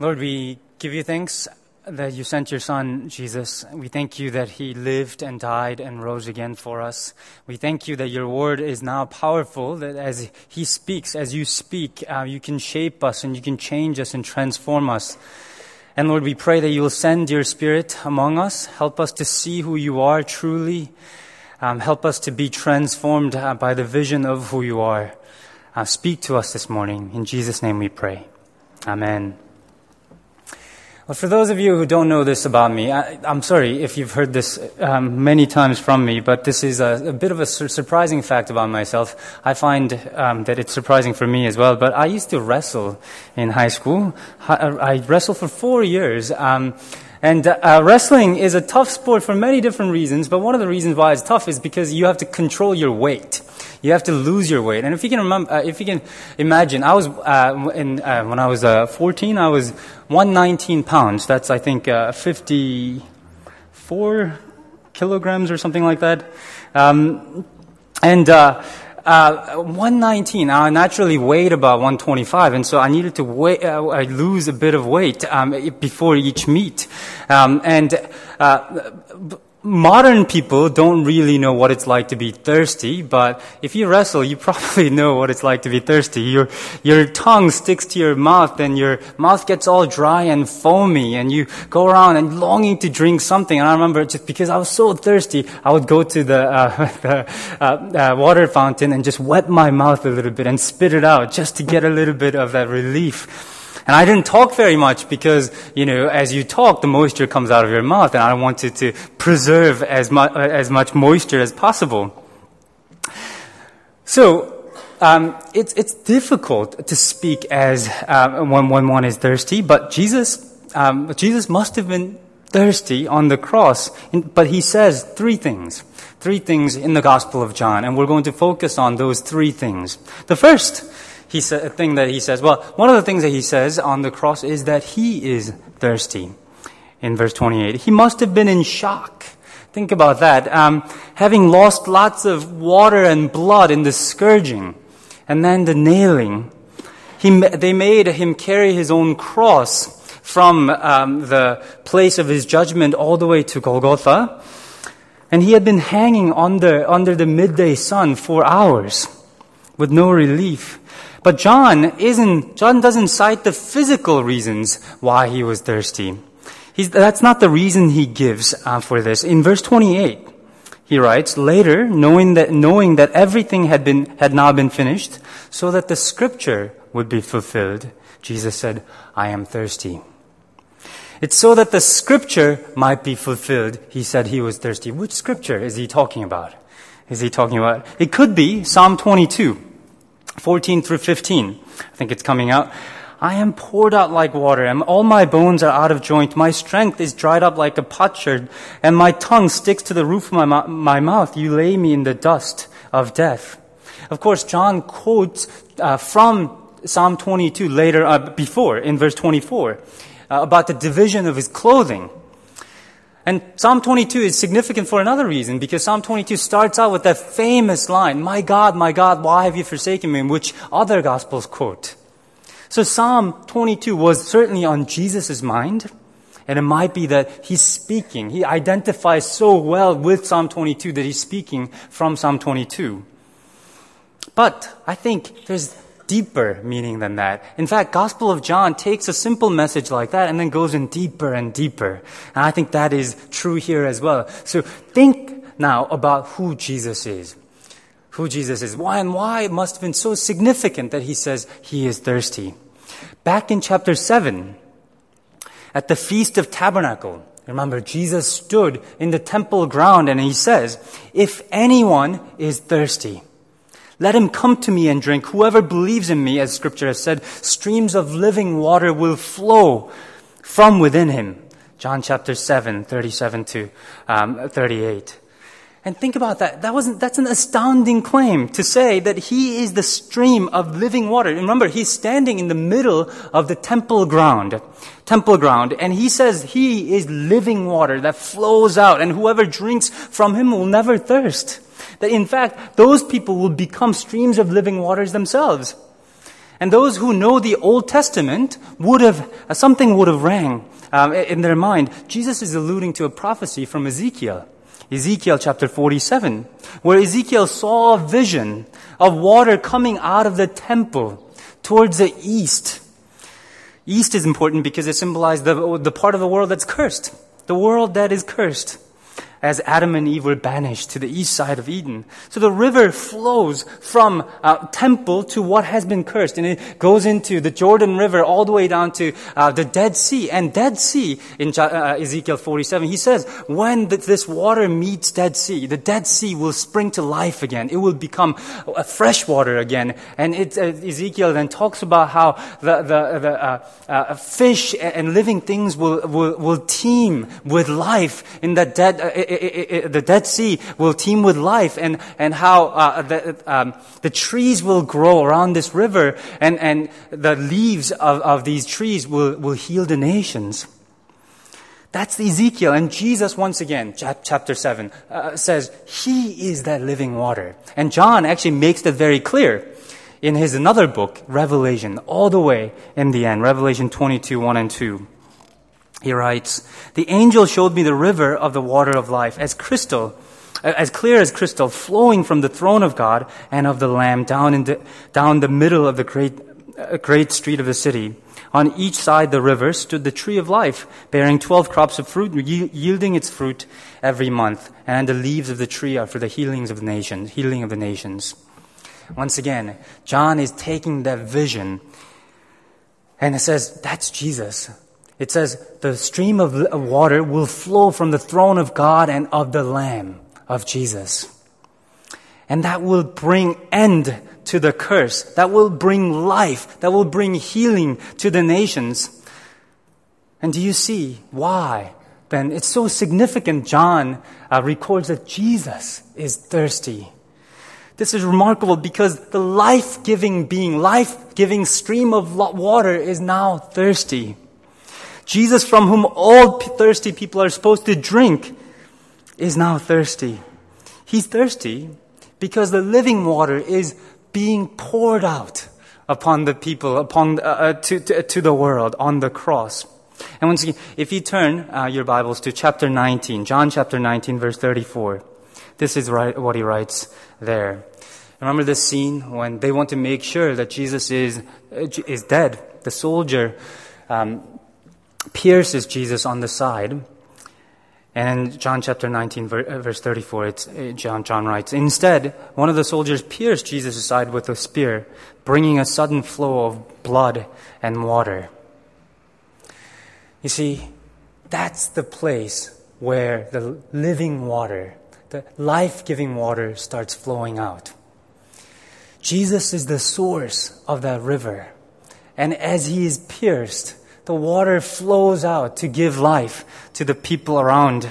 Lord, we give you thanks that you sent your son, Jesus. We thank you that he lived and died and rose again for us. We thank you that your word is now powerful, that as he speaks, as you speak, uh, you can shape us and you can change us and transform us. And Lord, we pray that you will send your spirit among us, help us to see who you are truly, um, help us to be transformed uh, by the vision of who you are. Uh, speak to us this morning. In Jesus' name we pray. Amen. Well, for those of you who don't know this about me, I, am sorry if you've heard this um, many times from me, but this is a, a bit of a sur- surprising fact about myself. I find um, that it's surprising for me as well, but I used to wrestle in high school. I, I wrestled for four years. Um, and uh, wrestling is a tough sport for many different reasons, but one of the reasons why it's tough is because you have to control your weight. You have to lose your weight. And if you can remember, uh, if you can imagine, I was, uh, in, uh, when I was uh, 14, I was 119 pounds. That's, I think, uh, 54 kilograms or something like that. Um, and, uh, 119. I naturally weighed about 125, and so I needed to weigh, uh, lose a bit of weight um, before each meet. Um, and uh, modern people don't really know what it's like to be thirsty, but if you wrestle, you probably know what it's like to be thirsty. Your, your tongue sticks to your mouth and your mouth gets all dry and foamy and you go around and longing to drink something. And I remember just because I was so thirsty, I would go to the, uh, the uh, uh, water fountain and just wet my mouth a little bit and spit it out just to get a little bit of that relief. And I didn't talk very much because, you know, as you talk, the moisture comes out of your mouth, and I wanted to preserve as, mu- as much moisture as possible. So, um, it's, it's difficult to speak as um, when, when one is thirsty, but Jesus, um, Jesus must have been thirsty on the cross. But he says three things. Three things in the Gospel of John, and we're going to focus on those three things. The first he sa- thing that he says? Well, one of the things that he says on the cross is that he is thirsty. In verse 28, he must have been in shock. Think about that. Um, having lost lots of water and blood in the scourging, and then the nailing, he, they made him carry his own cross from um, the place of his judgment all the way to Golgotha. And he had been hanging under, under the midday sun for hours with no relief. But John isn't, John doesn't cite the physical reasons why he was thirsty. He's, that's not the reason he gives uh, for this. In verse 28, he writes, later, knowing that, knowing that everything had been, had now been finished, so that the scripture would be fulfilled, Jesus said, I am thirsty. It's so that the scripture might be fulfilled. He said he was thirsty. Which scripture is he talking about? Is he talking about? It could be Psalm 22. 14 through 15. I think it's coming out. I am poured out like water, and all my bones are out of joint. My strength is dried up like a potsherd, and my tongue sticks to the roof of my, my mouth. You lay me in the dust of death. Of course, John quotes uh, from Psalm 22 later, uh, before, in verse 24, uh, about the division of his clothing. And Psalm 22 is significant for another reason, because Psalm 22 starts out with that famous line, My God, my God, why have you forsaken me? which other Gospels quote. So Psalm 22 was certainly on Jesus' mind, and it might be that he's speaking. He identifies so well with Psalm 22 that he's speaking from Psalm 22. But I think there's deeper meaning than that. In fact, Gospel of John takes a simple message like that and then goes in deeper and deeper. And I think that is true here as well. So think now about who Jesus is. Who Jesus is. Why and why it must have been so significant that he says he is thirsty. Back in chapter 7, at the Feast of Tabernacle, remember Jesus stood in the temple ground and he says, if anyone is thirsty, let him come to me and drink. Whoever believes in me, as scripture has said, streams of living water will flow from within him. John chapter 7, 37 to um, 38. And think about that. That wasn't, that's an astounding claim to say that he is the stream of living water. And Remember, he's standing in the middle of the temple ground, temple ground, and he says he is living water that flows out, and whoever drinks from him will never thirst. That in fact, those people will become streams of living waters themselves. And those who know the Old Testament would have, uh, something would have rang um, in their mind. Jesus is alluding to a prophecy from Ezekiel. Ezekiel chapter 47, where Ezekiel saw a vision of water coming out of the temple towards the east. East is important because it symbolizes the, the part of the world that's cursed. The world that is cursed as Adam and Eve were banished to the east side of Eden. So the river flows from uh, temple to what has been cursed, and it goes into the Jordan River all the way down to uh, the Dead Sea. And Dead Sea in uh, Ezekiel 47, he says, when the, this water meets Dead Sea, the Dead Sea will spring to life again. It will become a fresh water again. And it, uh, Ezekiel then talks about how the the, the uh, uh, fish and living things will, will will teem with life in that dead it, it, the Dead Sea will teem with life and, and how uh, the, um, the trees will grow around this river and, and the leaves of, of these trees will, will heal the nations. That's Ezekiel. And Jesus, once again, chapter 7, uh, says, He is that living water. And John actually makes that very clear in his another book, Revelation, all the way in the end, Revelation 22, 1 and 2. He writes, The angel showed me the river of the water of life, as crystal, as clear as crystal, flowing from the throne of God and of the Lamb down, in the, down the middle of the great, uh, great street of the city. On each side the river stood the tree of life, bearing twelve crops of fruit, yielding its fruit every month. And the leaves of the tree are for the healings of the nations, healing of the nations. Once again, John is taking that vision and it says, that's Jesus. It says, the stream of water will flow from the throne of God and of the Lamb of Jesus. And that will bring end to the curse. That will bring life. That will bring healing to the nations. And do you see why? Then it's so significant. John uh, records that Jesus is thirsty. This is remarkable because the life giving being, life giving stream of water is now thirsty. Jesus, from whom all thirsty people are supposed to drink, is now thirsty. He's thirsty because the living water is being poured out upon the people, upon uh, uh, to, to, to, the world on the cross. And once again, if you turn uh, your Bibles to chapter 19, John chapter 19, verse 34, this is right, what he writes there. Remember this scene when they want to make sure that Jesus is, uh, is dead. The soldier um, pierces Jesus on the side. And in John chapter 19, uh, verse 34, it's, uh, John, John writes, Instead, one of the soldiers pierced Jesus' side with a spear, bringing a sudden flow of blood and water. You see, that's the place where the living water, the life giving water, starts flowing out. Jesus is the source of that river. And as he is pierced, the water flows out to give life to the people around.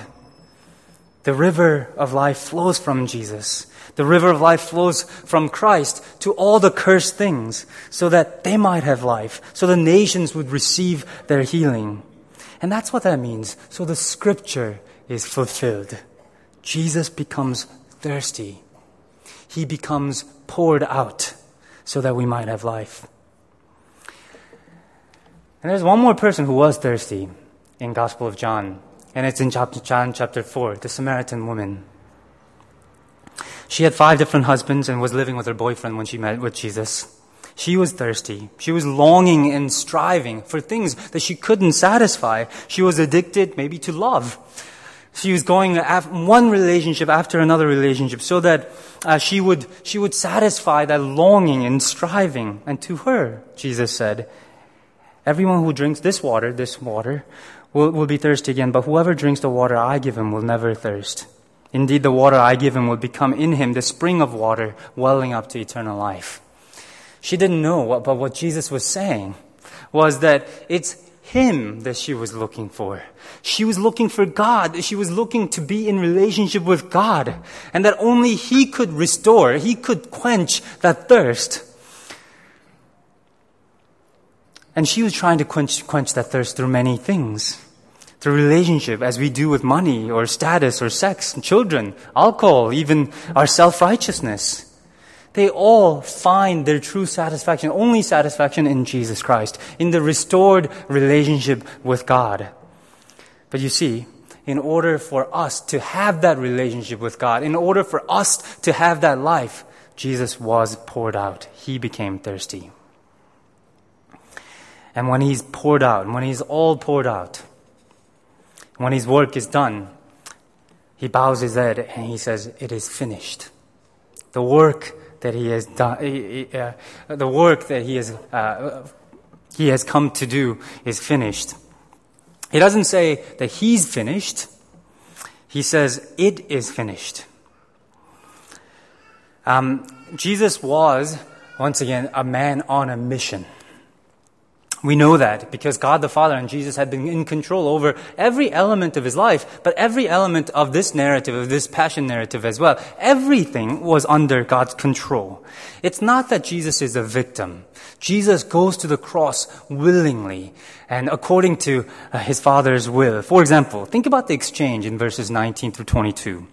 The river of life flows from Jesus. The river of life flows from Christ to all the cursed things so that they might have life, so the nations would receive their healing. And that's what that means. So the scripture is fulfilled. Jesus becomes thirsty. He becomes poured out so that we might have life. And there's one more person who was thirsty in Gospel of John, and it's in John chapter 4, the Samaritan woman. She had five different husbands and was living with her boyfriend when she met with Jesus. She was thirsty. She was longing and striving for things that she couldn't satisfy. She was addicted maybe to love. She was going one relationship after another relationship so that uh, she would she would satisfy that longing and striving. And to her, Jesus said, Everyone who drinks this water, this water, will, will be thirsty again, but whoever drinks the water I give him will never thirst. Indeed, the water I give him will become in him the spring of water welling up to eternal life. She didn't know what, but what Jesus was saying was that it's him that she was looking for. She was looking for God. She was looking to be in relationship with God. And that only he could restore, he could quench that thirst. And she was trying to quench, quench that thirst through many things. Through relationship, as we do with money or status or sex children, alcohol, even our self-righteousness. They all find their true satisfaction, only satisfaction in Jesus Christ, in the restored relationship with God. But you see, in order for us to have that relationship with God, in order for us to have that life, Jesus was poured out. He became thirsty. And when he's poured out, when he's all poured out, when his work is done, he bows his head and he says, It is finished. The work that he has done, uh, the work that he has, uh, he has come to do is finished. He doesn't say that he's finished. He says, It is finished. Um, Jesus was, once again, a man on a mission. We know that because God the Father and Jesus had been in control over every element of his life, but every element of this narrative, of this passion narrative as well. Everything was under God's control. It's not that Jesus is a victim. Jesus goes to the cross willingly and according to uh, his Father's will. For example, think about the exchange in verses 19 through 22.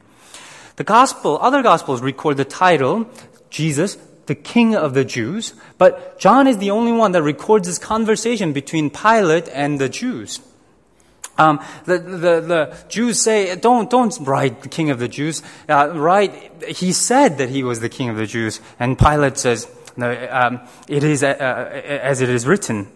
The gospel, other gospels record the title, Jesus, the king of the Jews, but John is the only one that records this conversation between Pilate and the Jews. Um, the, the, the, Jews say, don't, don't write the king of the Jews. Uh, write, he said that he was the king of the Jews. And Pilate says, no, um, it is uh, uh, as it is written.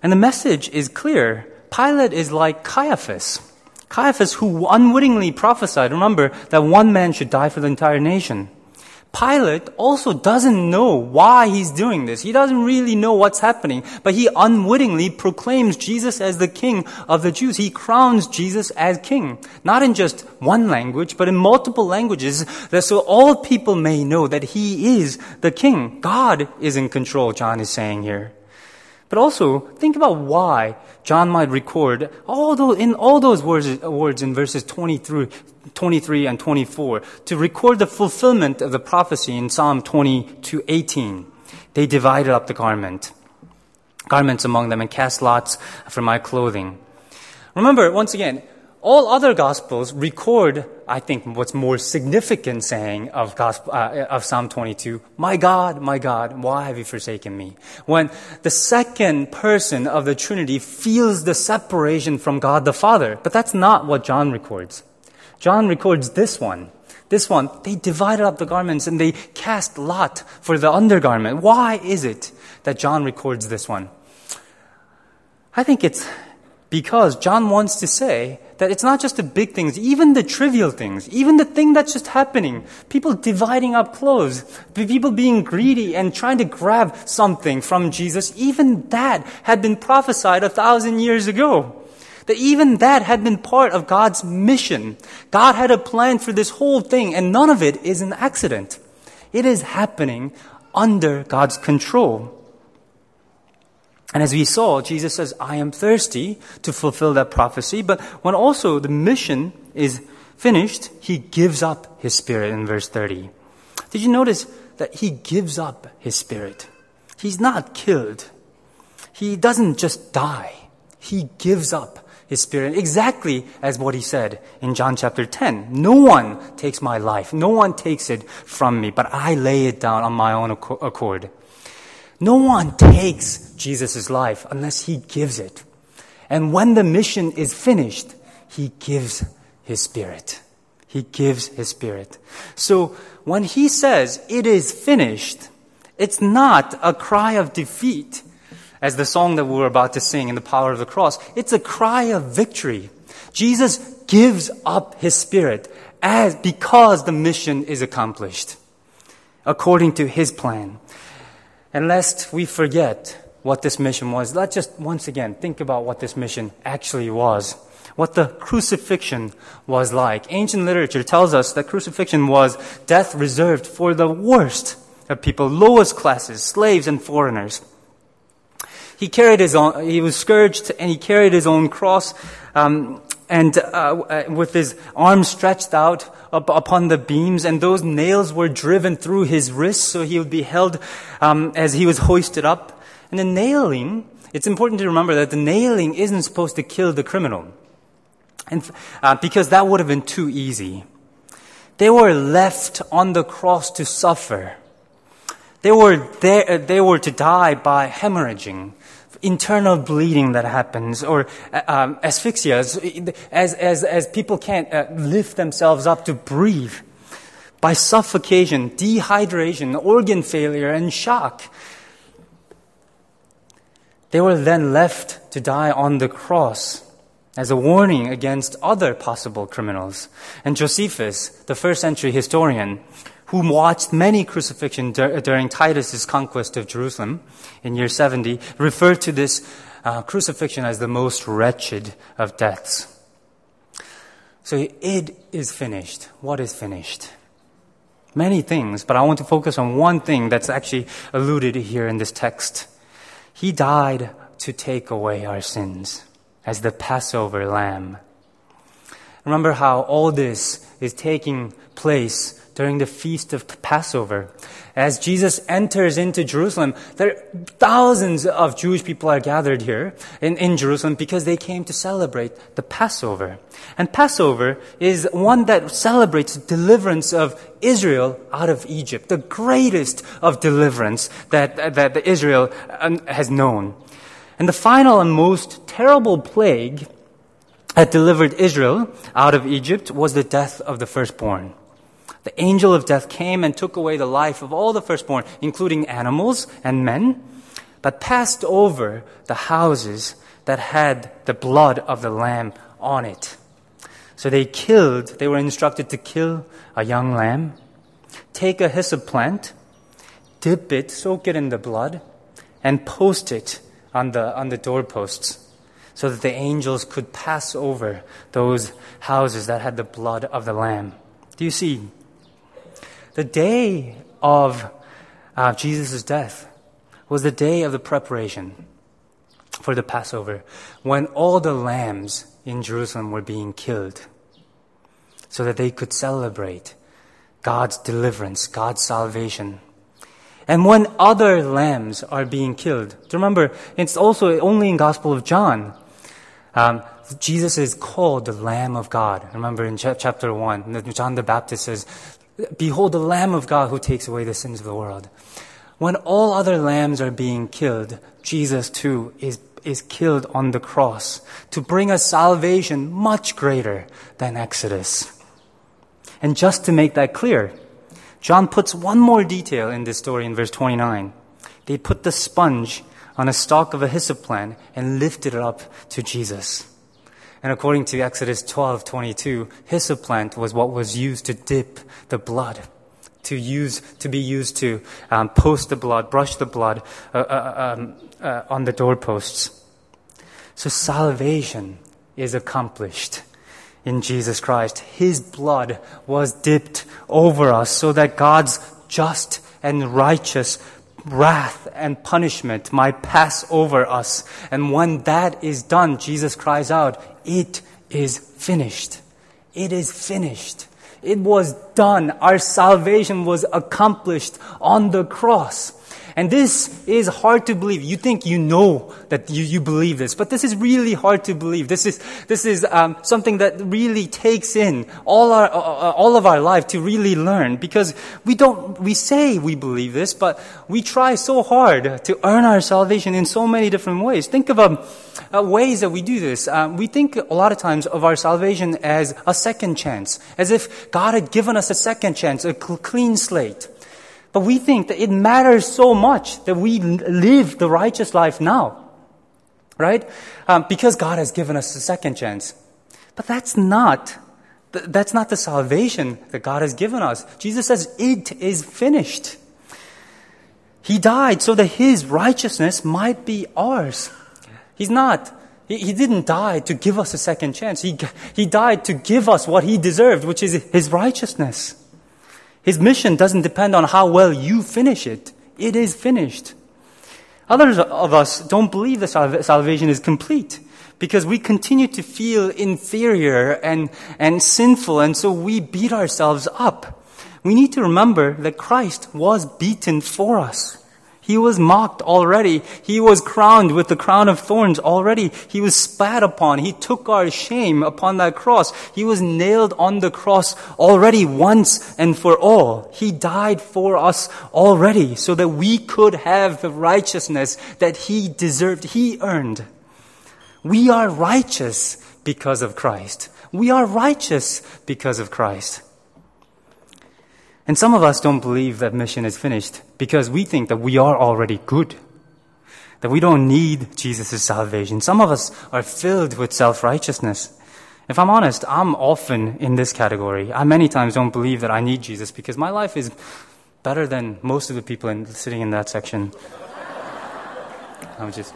And the message is clear. Pilate is like Caiaphas. Caiaphas, who unwittingly prophesied, remember, that one man should die for the entire nation. Pilate also doesn't know why he's doing this. He doesn't really know what's happening, but he unwittingly proclaims Jesus as the king of the Jews. He crowns Jesus as king, not in just one language, but in multiple languages, so all people may know that he is the king. God is in control, John is saying here. But also, think about why John might record all those, in all those words, words in verses 20 through 23 and 24 to record the fulfillment of the prophecy in Psalm 20 to 18. They divided up the garment, garments among them and cast lots for my clothing. Remember, once again, all other gospels record, I think, what's more significant saying of, gospel, uh, of Psalm 22, My God, my God, why have you forsaken me? When the second person of the Trinity feels the separation from God the Father. But that's not what John records. John records this one. This one, they divided up the garments and they cast lot for the undergarment. Why is it that John records this one? I think it's because John wants to say that it's not just the big things, even the trivial things, even the thing that's just happening. People dividing up clothes, people being greedy and trying to grab something from Jesus, even that had been prophesied a thousand years ago. That even that had been part of God's mission. God had a plan for this whole thing, and none of it is an accident. It is happening under God's control. And as we saw, Jesus says, I am thirsty to fulfill that prophecy. But when also the mission is finished, he gives up his spirit in verse 30. Did you notice that he gives up his spirit? He's not killed. He doesn't just die. He gives up his spirit exactly as what he said in John chapter 10. No one takes my life. No one takes it from me, but I lay it down on my own accord. No one takes Jesus' life unless he gives it. And when the mission is finished, he gives his spirit. He gives his spirit. So when he says it is finished, it's not a cry of defeat as the song that we were about to sing in the power of the cross. It's a cry of victory. Jesus gives up his spirit as because the mission is accomplished according to his plan. And lest we forget what this mission was, let's just once again think about what this mission actually was. What the crucifixion was like. Ancient literature tells us that crucifixion was death reserved for the worst of people, lowest classes, slaves and foreigners. He carried his own, he was scourged and he carried his own cross, um, and uh, uh with his arms stretched out up upon the beams, and those nails were driven through his wrists, so he would be held um, as he was hoisted up. And the nailing, it's important to remember that the nailing isn't supposed to kill the criminal, and uh, because that would have been too easy. They were left on the cross to suffer They were, there, they were to die by hemorrhaging, internal bleeding that happens, or uh, um, asphyxia, as, as, as people can't uh, lift themselves up to breathe, by suffocation, dehydration, organ failure, and shock. They were then left to die on the cross as a warning against other possible criminals. And Josephus, the first century historian, who watched many crucifixions dur- during Titus's conquest of Jerusalem in year 70, referred to this uh, crucifixion as the most wretched of deaths. So it is finished. What is finished? Many things, but I want to focus on one thing that's actually alluded here in this text. He died to take away our sins as the Passover lamb. Remember how all this is taking place during the feast of Passover. As Jesus enters into Jerusalem, there thousands of Jewish people are gathered here in, in Jerusalem because they came to celebrate the Passover. And Passover is one that celebrates deliverance of Israel out of Egypt, the greatest of deliverance that, that Israel um, has known. And the final and most terrible plague that delivered Israel out of Egypt was the death of the firstborn. The angel of death came and took away the life of all the firstborn, including animals and men, but passed over the houses that had the blood of the lamb on it. So they killed, they were instructed to kill a young lamb, take a hyssop plant, dip it, soak it in the blood, and post it on the, on the doorposts so that the angels could pass over those houses that had the blood of the lamb. Do you see? The day of uh, Jesus' death was the day of the preparation for the Passover when all the lambs in Jerusalem were being killed so that they could celebrate God's deliverance, God's salvation. And when other lambs are being killed, remember, it's also only in Gospel of John. Um, Jesus is called the Lamb of God. Remember in chapter 1, John the Baptist says, Behold the Lamb of God who takes away the sins of the world. When all other lambs are being killed, Jesus too is, is killed on the cross to bring us salvation much greater than Exodus. And just to make that clear, John puts one more detail in this story in verse 29. They put the sponge on a stalk of a hyssop plant and lifted it up to Jesus. And according to Exodus 12:22, hyssop plant was what was used to dip the blood, to use to be used to um, post the blood, brush the blood uh, uh, um, uh, on the doorposts. So salvation is accomplished in Jesus Christ. His blood was dipped over us so that God's just and righteous wrath and punishment might pass over us. And when that is done, Jesus cries out, It is finished. It is finished. It was done. Our salvation was accomplished on the cross. And this is hard to believe. You think you know that you, you believe this, but this is really hard to believe. This is, this is um, something that really takes in all, our, uh, uh, all of our life to really learn because we don't, we say we believe this, but we try so hard to earn our salvation in so many different ways. Think of um, uh, ways that we do this. Um, we think a lot of times of our salvation as a second chance, as if God had given us a second chance, a cl- clean slate. But we think that it matters so much that we live the righteous life now. Right? Um, because God has given us a second chance. But that's not, that's not the salvation that God has given us. Jesus says, it is finished. He died so that his righteousness might be ours. He's not. He, he didn't die to give us a second chance. He, he died to give us what he deserved, which is his righteousness. His mission doesn't depend on how well you finish it. It is finished. Others of us don't believe that salvation is complete because we continue to feel inferior and, and sinful, and so we beat ourselves up. We need to remember that Christ was beaten for us. He was mocked already. He was crowned with the crown of thorns already. He was spat upon. He took our shame upon that cross. He was nailed on the cross already once and for all. He died for us already so that we could have the righteousness that he deserved, he earned. We are righteous because of Christ. We are righteous because of Christ. And some of us don't believe that mission is finished because we think that we are already good, that we don't need Jesus' salvation. Some of us are filled with self righteousness. If I'm honest, I'm often in this category. I many times don't believe that I need Jesus because my life is better than most of the people in, sitting in that section. I'm just.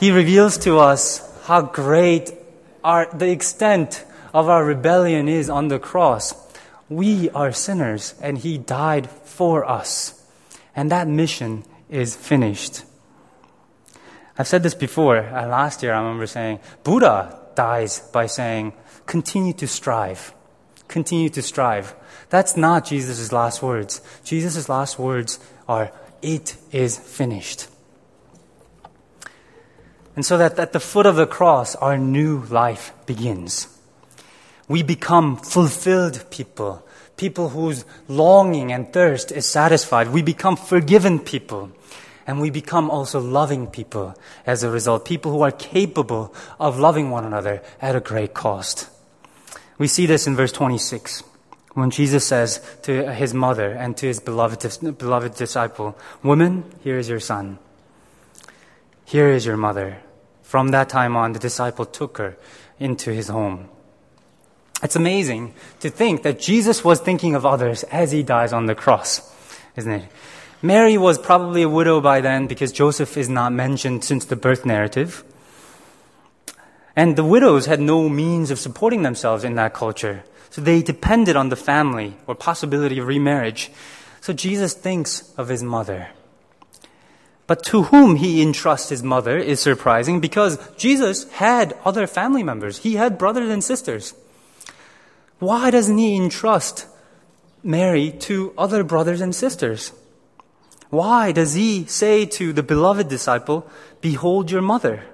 He reveals to us how great our, the extent of our rebellion is on the cross. We are sinners, and He died for us. And that mission is finished. I've said this before. Uh, last year, I remember saying, Buddha dies by saying, continue to strive. Continue to strive. That's not Jesus' last words. Jesus' last words are, it is finished. And so that at the foot of the cross, our new life begins. We become fulfilled people, people whose longing and thirst is satisfied. We become forgiven people. And we become also loving people as a result, people who are capable of loving one another at a great cost. We see this in verse 26 when Jesus says to his mother and to his beloved, beloved disciple, Woman, here is your son. Here is your mother. From that time on, the disciple took her into his home. It's amazing to think that Jesus was thinking of others as he dies on the cross, isn't it? Mary was probably a widow by then because Joseph is not mentioned since the birth narrative. And the widows had no means of supporting themselves in that culture. So they depended on the family or possibility of remarriage. So Jesus thinks of his mother. But to whom he entrusts his mother is surprising because Jesus had other family members. He had brothers and sisters. Why doesn't he entrust Mary to other brothers and sisters? Why does he say to the beloved disciple, Behold your mother?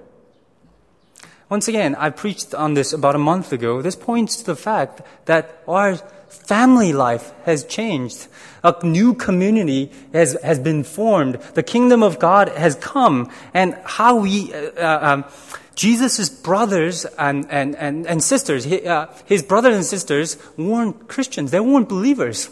Once again, I preached on this about a month ago. This points to the fact that our family life has changed. A new community has, has been formed. The kingdom of God has come. And how we, uh, uh um, Jesus' brothers and, and, and, and sisters, his, uh, his brothers and sisters weren't Christians. They weren't believers.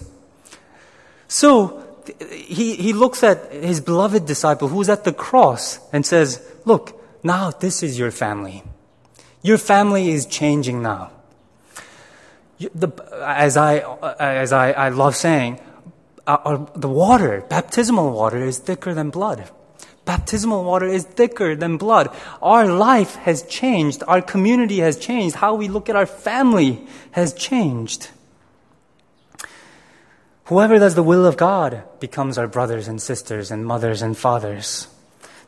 So, he, he looks at his beloved disciple who's at the cross and says, look, now this is your family. Your family is changing now the, as I, as I, I love saying, uh, uh, the water, baptismal water, is thicker than blood. Baptismal water is thicker than blood. Our life has changed. Our community has changed. How we look at our family has changed. Whoever does the will of God becomes our brothers and sisters and mothers and fathers.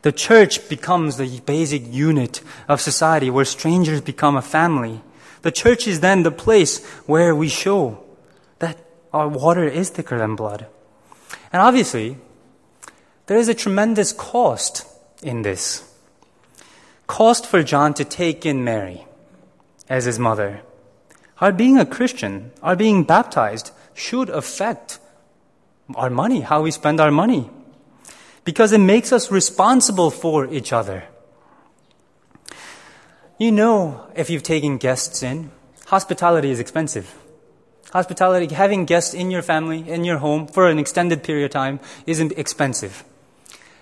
The church becomes the basic unit of society where strangers become a family. The church is then the place where we show that our water is thicker than blood. And obviously, there is a tremendous cost in this. Cost for John to take in Mary as his mother. Our being a Christian, our being baptized, should affect our money, how we spend our money. Because it makes us responsible for each other. You know, if you've taken guests in, hospitality is expensive. Hospitality, having guests in your family, in your home for an extended period of time isn't expensive.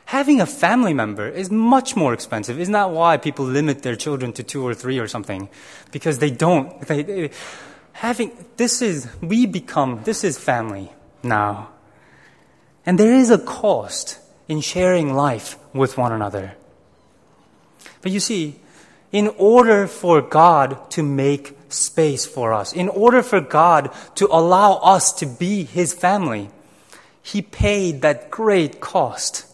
Having a family member is much more expensive. Isn't that why people limit their children to two or three or something? Because they don't. They, they, having, this is, we become, this is family now. And there is a cost in sharing life with one another. But you see, in order for God to make space for us, in order for God to allow us to be His family, He paid that great cost.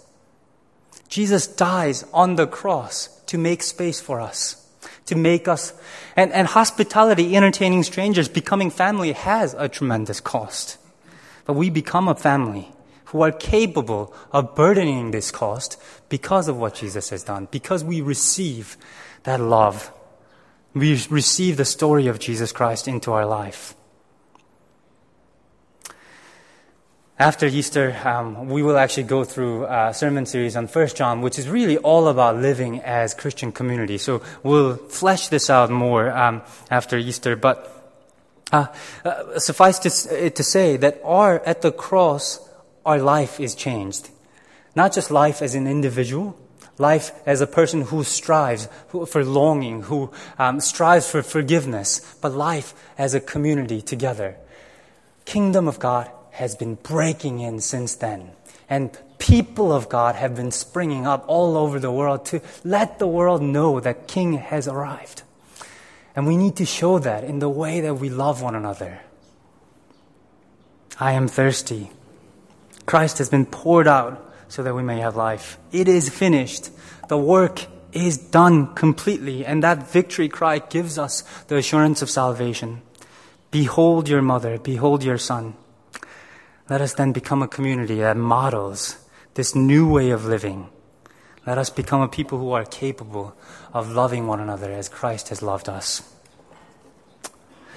Jesus dies on the cross to make space for us, to make us, and, and hospitality, entertaining strangers, becoming family has a tremendous cost. But we become a family who are capable of burdening this cost because of what Jesus has done, because we receive that love. We receive the story of Jesus Christ into our life. After Easter, um, we will actually go through a sermon series on First John, which is really all about living as Christian community. So we'll flesh this out more um, after Easter. But uh, uh, suffice to, to say that our, at the cross, our life is changed. Not just life as an individual, life as a person who strives for longing, who um, strives for forgiveness, but life as a community together. Kingdom of God has been breaking in since then. And people of God have been springing up all over the world to let the world know that King has arrived. And we need to show that in the way that we love one another. I am thirsty. Christ has been poured out so that we may have life. It is finished. The work is done completely, and that victory cry gives us the assurance of salvation. Behold your mother, behold your son. Let us then become a community that models this new way of living. Let us become a people who are capable of loving one another as Christ has loved us.